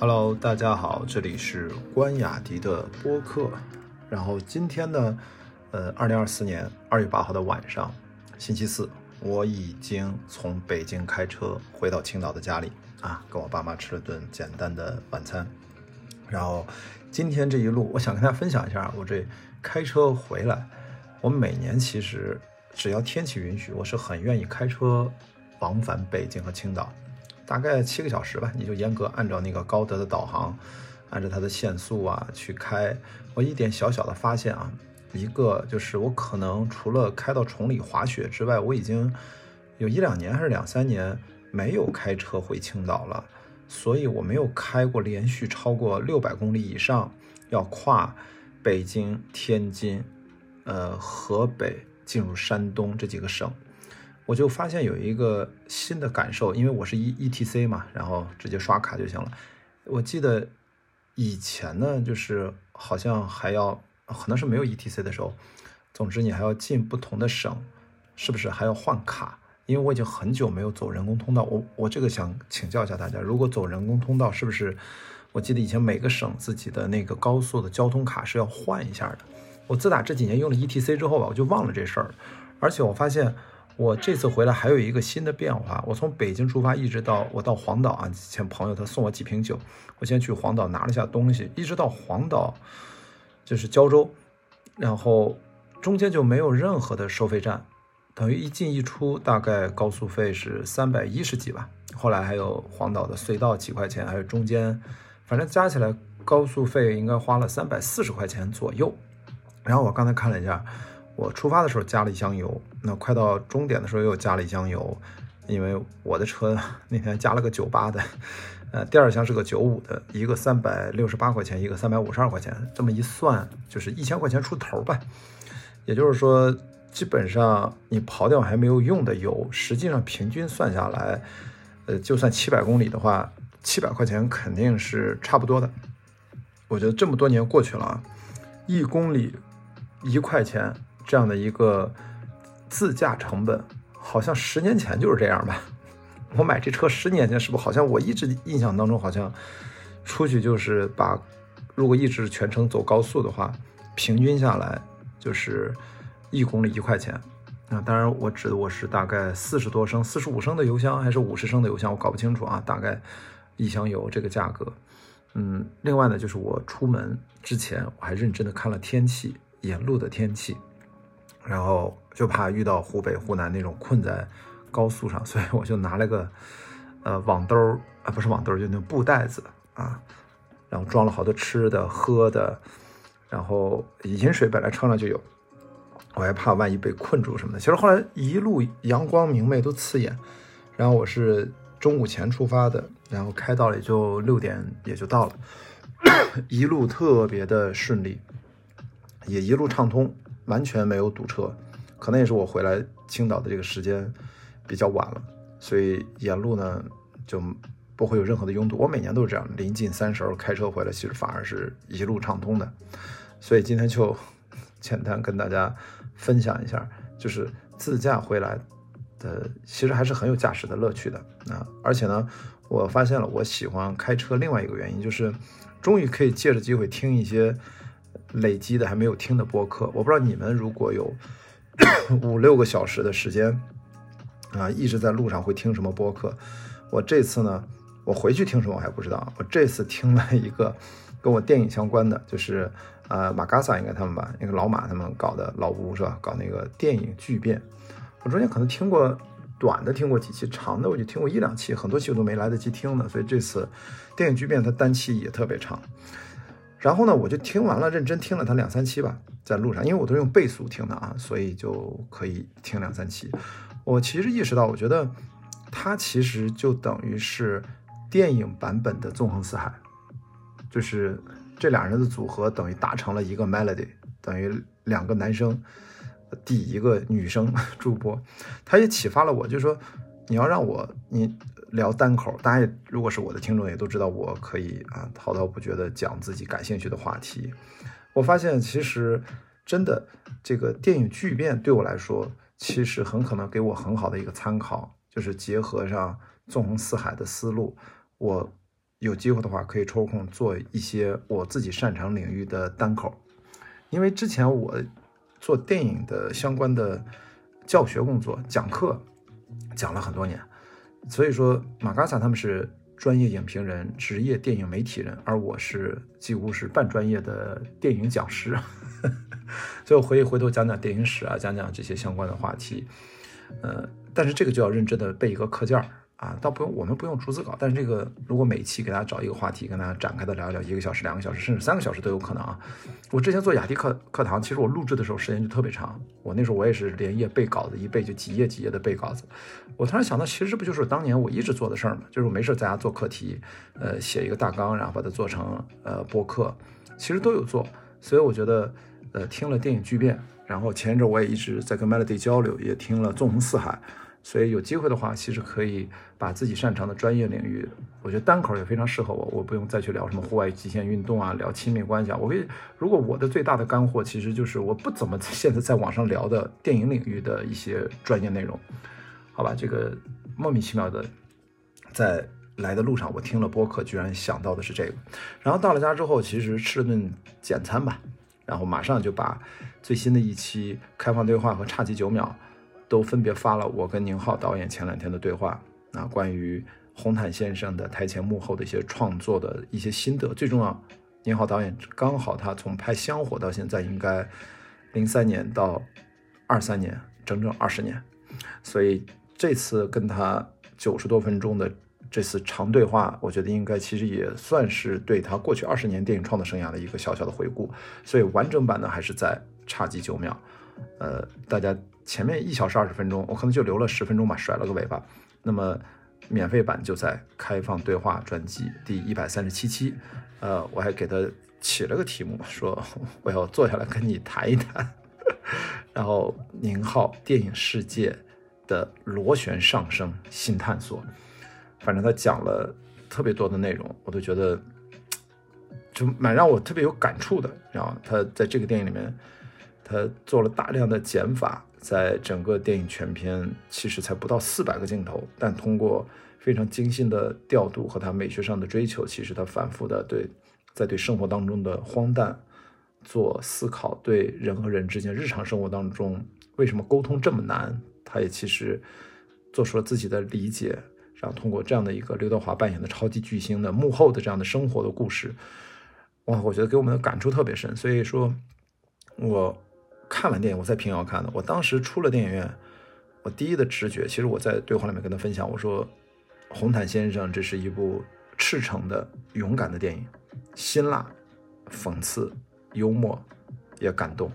Hello，大家好，这里是关雅迪的播客。然后今天呢，呃，二零二四年二月八号的晚上，星期四，我已经从北京开车回到青岛的家里啊，跟我爸妈吃了顿简单的晚餐。然后今天这一路，我想跟大家分享一下我这开车回来。我每年其实只要天气允许，我是很愿意开车往返北京和青岛。大概七个小时吧，你就严格按照那个高德的导航，按照它的限速啊去开。我一点小小的发现啊，一个就是我可能除了开到崇礼滑雪之外，我已经有一两年还是两三年没有开车回青岛了，所以我没有开过连续超过六百公里以上，要跨北京、天津、呃河北进入山东这几个省。我就发现有一个新的感受，因为我是 E E T C 嘛，然后直接刷卡就行了。我记得以前呢，就是好像还要，可能是没有 E T C 的时候，总之你还要进不同的省，是不是还要换卡？因为我已经很久没有走人工通道，我我这个想请教一下大家，如果走人工通道，是不是？我记得以前每个省自己的那个高速的交通卡是要换一下的。我自打这几年用了 E T C 之后吧，我就忘了这事儿，而且我发现。我这次回来还有一个新的变化，我从北京出发，一直到我到黄岛啊，前朋友他送我几瓶酒，我先去黄岛拿了下东西，一直到黄岛，就是胶州，然后中间就没有任何的收费站，等于一进一出大概高速费是三百一十几吧，后来还有黄岛的隧道几块钱，还有中间，反正加起来高速费应该花了三百四十块钱左右，然后我刚才看了一下。我出发的时候加了一箱油，那快到终点的时候又加了一箱油，因为我的车那天加了个九八的，呃，第二箱是个九五的，一个三百六十八块钱，一个三百五十二块钱，这么一算就是一千块钱出头吧。也就是说，基本上你刨掉还没有用的油，实际上平均算下来，呃，就算七百公里的话，七百块钱肯定是差不多的。我觉得这么多年过去了啊，一公里一块钱。这样的一个自驾成本，好像十年前就是这样吧。我买这车十年前是不好像我一直印象当中好像出去就是把，如果一直全程走高速的话，平均下来就是一公里一块钱。啊，当然我指的我是大概四十多升、四十五升的油箱还是五十升的油箱，我搞不清楚啊。大概一箱油这个价格。嗯，另外呢，就是我出门之前我还认真的看了天气，沿路的天气。然后就怕遇到湖北、湖南那种困在高速上，所以我就拿了个呃网兜啊，不是网兜，就那布袋子啊，然后装了好多吃的、喝的，然后饮水本来车上就有，我还怕万一被困住什么的。其实后来一路阳光明媚，都刺眼。然后我是中午前出发的，然后开到了也就六点也就到了，一路特别的顺利，也一路畅通。完全没有堵车，可能也是我回来青岛的这个时间比较晚了，所以沿路呢就不会有任何的拥堵。我每年都是这样，临近三十儿开车回来，其实反而是一路畅通的。所以今天就 简单跟大家分享一下，就是自驾回来的，其实还是很有驾驶的乐趣的啊！而且呢，我发现了我喜欢开车另外一个原因，就是终于可以借着机会听一些。累积的还没有听的播客，我不知道你们如果有 五六个小时的时间啊，一直在路上会听什么播客？我这次呢，我回去听什么我还不知道。我这次听了一个跟我电影相关的，就是呃马嘎萨应该他们吧，那个老马他们搞的老吴是吧？搞那个电影巨变。我中间可能听过短的，听过几期，长的我就听过一两期，很多期我都没来得及听呢。所以这次电影巨变它单期也特别长。然后呢，我就听完了，认真听了他两三期吧，在路上，因为我都是用倍速听的啊，所以就可以听两三期。我其实意识到，我觉得他其实就等于是电影版本的《纵横四海》，就是这俩人的组合等于达成了一个 melody，等于两个男生抵一个女生 主播，他也启发了我，就说你要让我你。聊单口，大家也如果是我的听众，也都知道我可以啊滔滔不绝的讲自己感兴趣的话题。我发现其实真的这个电影巨变对我来说，其实很可能给我很好的一个参考，就是结合上纵横四海的思路，我有机会的话可以抽空做一些我自己擅长领域的单口，因为之前我做电影的相关的教学工作，讲课讲了很多年，所以说马嘎萨他们是专业影评人、职业电影媒体人，而我是几乎是半专业的电影讲师，所以我回回头讲讲电影史啊，讲讲这些相关的话题。呃，但是这个就要认真的背一个课件儿啊，倒不用我们不用逐字稿，但是这个如果每期给大家找一个话题，跟大家展开的聊一聊，一个小时、两个小时，甚至三个小时都有可能啊。我之前做雅迪课课堂，其实我录制的时候时间就特别长，我那时候我也是连夜背稿子，一背就几页几页的背稿子。我突然想到，其实这不就是当年我一直做的事儿吗？就是我没事在家做课题，呃，写一个大纲，然后把它做成呃播客，其实都有做。所以我觉得，呃，听了电影巨变。然后前一阵我也一直在跟 Melody 交流，也听了《纵横四海》，所以有机会的话，其实可以把自己擅长的专业领域，我觉得单口也非常适合我，我不用再去聊什么户外极限运动啊，聊亲密关系啊。我可以，如果我的最大的干货，其实就是我不怎么现在在网上聊的电影领域的一些专业内容，好吧？这个莫名其妙的，在来的路上，我听了播客，居然想到的是这个。然后到了家之后，其实吃了顿简餐吧。然后马上就把最新的一期开放对话和差几九秒都分别发了我跟宁浩导演前两天的对话啊，关于红毯先生的台前幕后的一些创作的一些心得。最重要，宁浩导演刚好他从拍香火到现在应该零三年到二三年，整整二十年，所以这次跟他九十多分钟的。这次长对话，我觉得应该其实也算是对他过去二十年电影创作生涯的一个小小的回顾。所以完整版呢还是在差几九秒。呃，大家前面一小时二十分钟，我可能就留了十分钟吧，甩了个尾巴。那么免费版就在开放对话专辑第一百三十七期。呃，我还给他起了个题目，说我要坐下来跟你谈一谈。然后宁浩电影世界的螺旋上升新探索。反正他讲了特别多的内容，我都觉得就蛮让我特别有感触的。然后他在这个电影里面，他做了大量的减法，在整个电影全片其实才不到四百个镜头，但通过非常精心的调度和他美学上的追求，其实他反复的对在对生活当中的荒诞做思考，对人和人之间日常生活当中为什么沟通这么难，他也其实做出了自己的理解。然后通过这样的一个刘德华扮演的超级巨星的幕后的这样的生活的故事，哇，我觉得给我们的感触特别深。所以说，我看完电影，我在平遥看的。我当时出了电影院，我第一的直觉，其实我在对话里面跟他分享，我说：“红毯先生，这是一部赤诚的、勇敢的电影，辛辣、讽刺、幽默，也感动。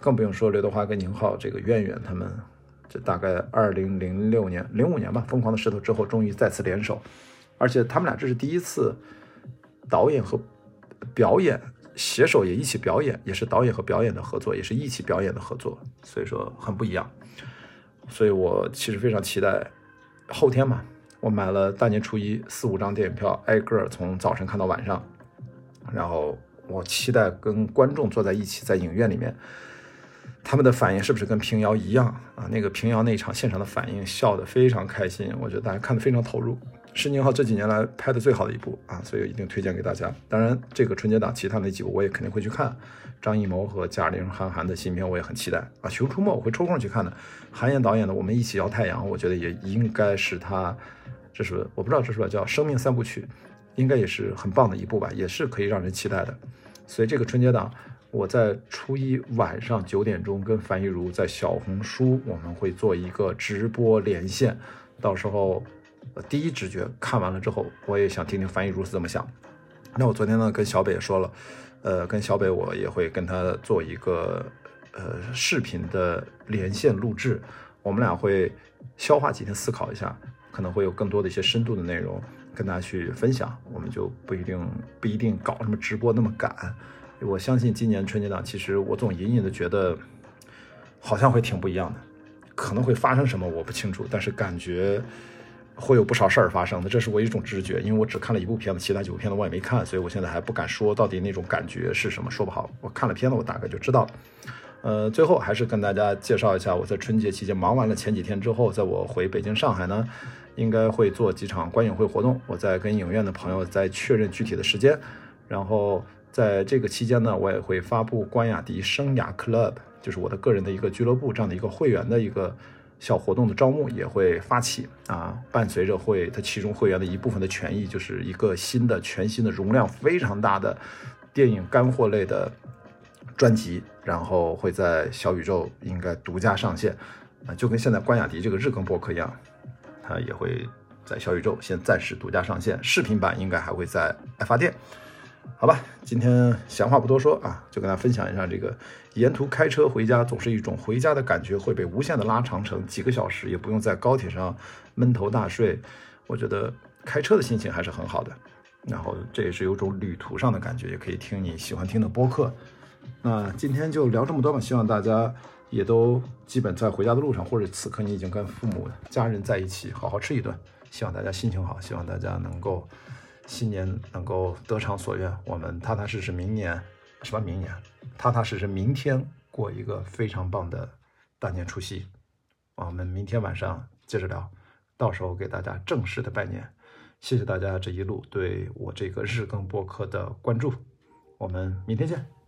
更不用说刘德华跟宁浩这个渊源，他们。”这大概二零零六年、零五年吧，《疯狂的石头》之后，终于再次联手，而且他们俩这是第一次导演和表演携手，也一起表演，也是导演和表演的合作，也是一起表演的合作，所以说很不一样。所以我其实非常期待后天嘛，我买了大年初一四五张电影票，挨个从早晨看到晚上，然后我期待跟观众坐在一起，在影院里面。他们的反应是不是跟平遥一样啊？那个平遥那场现场的反应，笑得非常开心，我觉得大家看得非常投入。是宁浩这几年来拍的最好的一部啊，所以一定推荐给大家。当然，这个春节档其他那几部我也肯定会去看。张艺谋和贾玲、韩寒的新片我也很期待啊，《熊出没》我会抽空去看的。韩延导演的《我们一起摇太阳》，我觉得也应该是他，这是我不知道这是不是叫生命三部曲，应该也是很棒的一部吧，也是可以让人期待的。所以这个春节档。我在初一晚上九点钟跟樊一茹在小红书，我们会做一个直播连线，到时候第一直觉看完了之后，我也想听听樊一茹是怎么想。那我昨天呢跟小北也说了，呃，跟小北我也会跟他做一个呃视频的连线录制，我们俩会消化几天思考一下，可能会有更多的一些深度的内容跟大家去分享，我们就不一定不一定搞什么直播那么赶。我相信今年春节档，其实我总隐隐的觉得，好像会挺不一样的，可能会发生什么我不清楚，但是感觉会有不少事儿发生的，这是我一种直觉，因为我只看了一部片子，其他几部片子我也没看，所以我现在还不敢说到底那种感觉是什么，说不好。我看了片子，我大概就知道了。呃，最后还是跟大家介绍一下，我在春节期间忙完了前几天之后，在我回北京、上海呢，应该会做几场观影会活动，我在跟影院的朋友在确认具体的时间。然后在这个期间呢，我也会发布关雅迪生涯 Club，就是我的个人的一个俱乐部这样的一个会员的一个小活动的招募也会发起啊。伴随着会，它其中会员的一部分的权益就是一个新的、全新的、容量非常大的电影干货类的专辑，然后会在小宇宙应该独家上线啊，就跟现在关雅迪这个日更播客一样，它也会在小宇宙先暂时独家上线，视频版应该还会在爱发电。好吧，今天闲话不多说啊，就跟大家分享一下这个沿途开车回家，总是一种回家的感觉，会被无限的拉长成几个小时，也不用在高铁上闷头大睡。我觉得开车的心情还是很好的，然后这也是有种旅途上的感觉，也可以听你喜欢听的播客。那今天就聊这么多吧，希望大家也都基本在回家的路上，或者此刻你已经跟父母家人在一起，好好吃一顿。希望大家心情好，希望大家能够。新年能够得偿所愿，我们踏踏实实，明年什么明年，踏踏实实，明天过一个非常棒的大年除夕。我们明天晚上接着聊，到时候给大家正式的拜年。谢谢大家这一路对我这个日更播客的关注，我们明天见。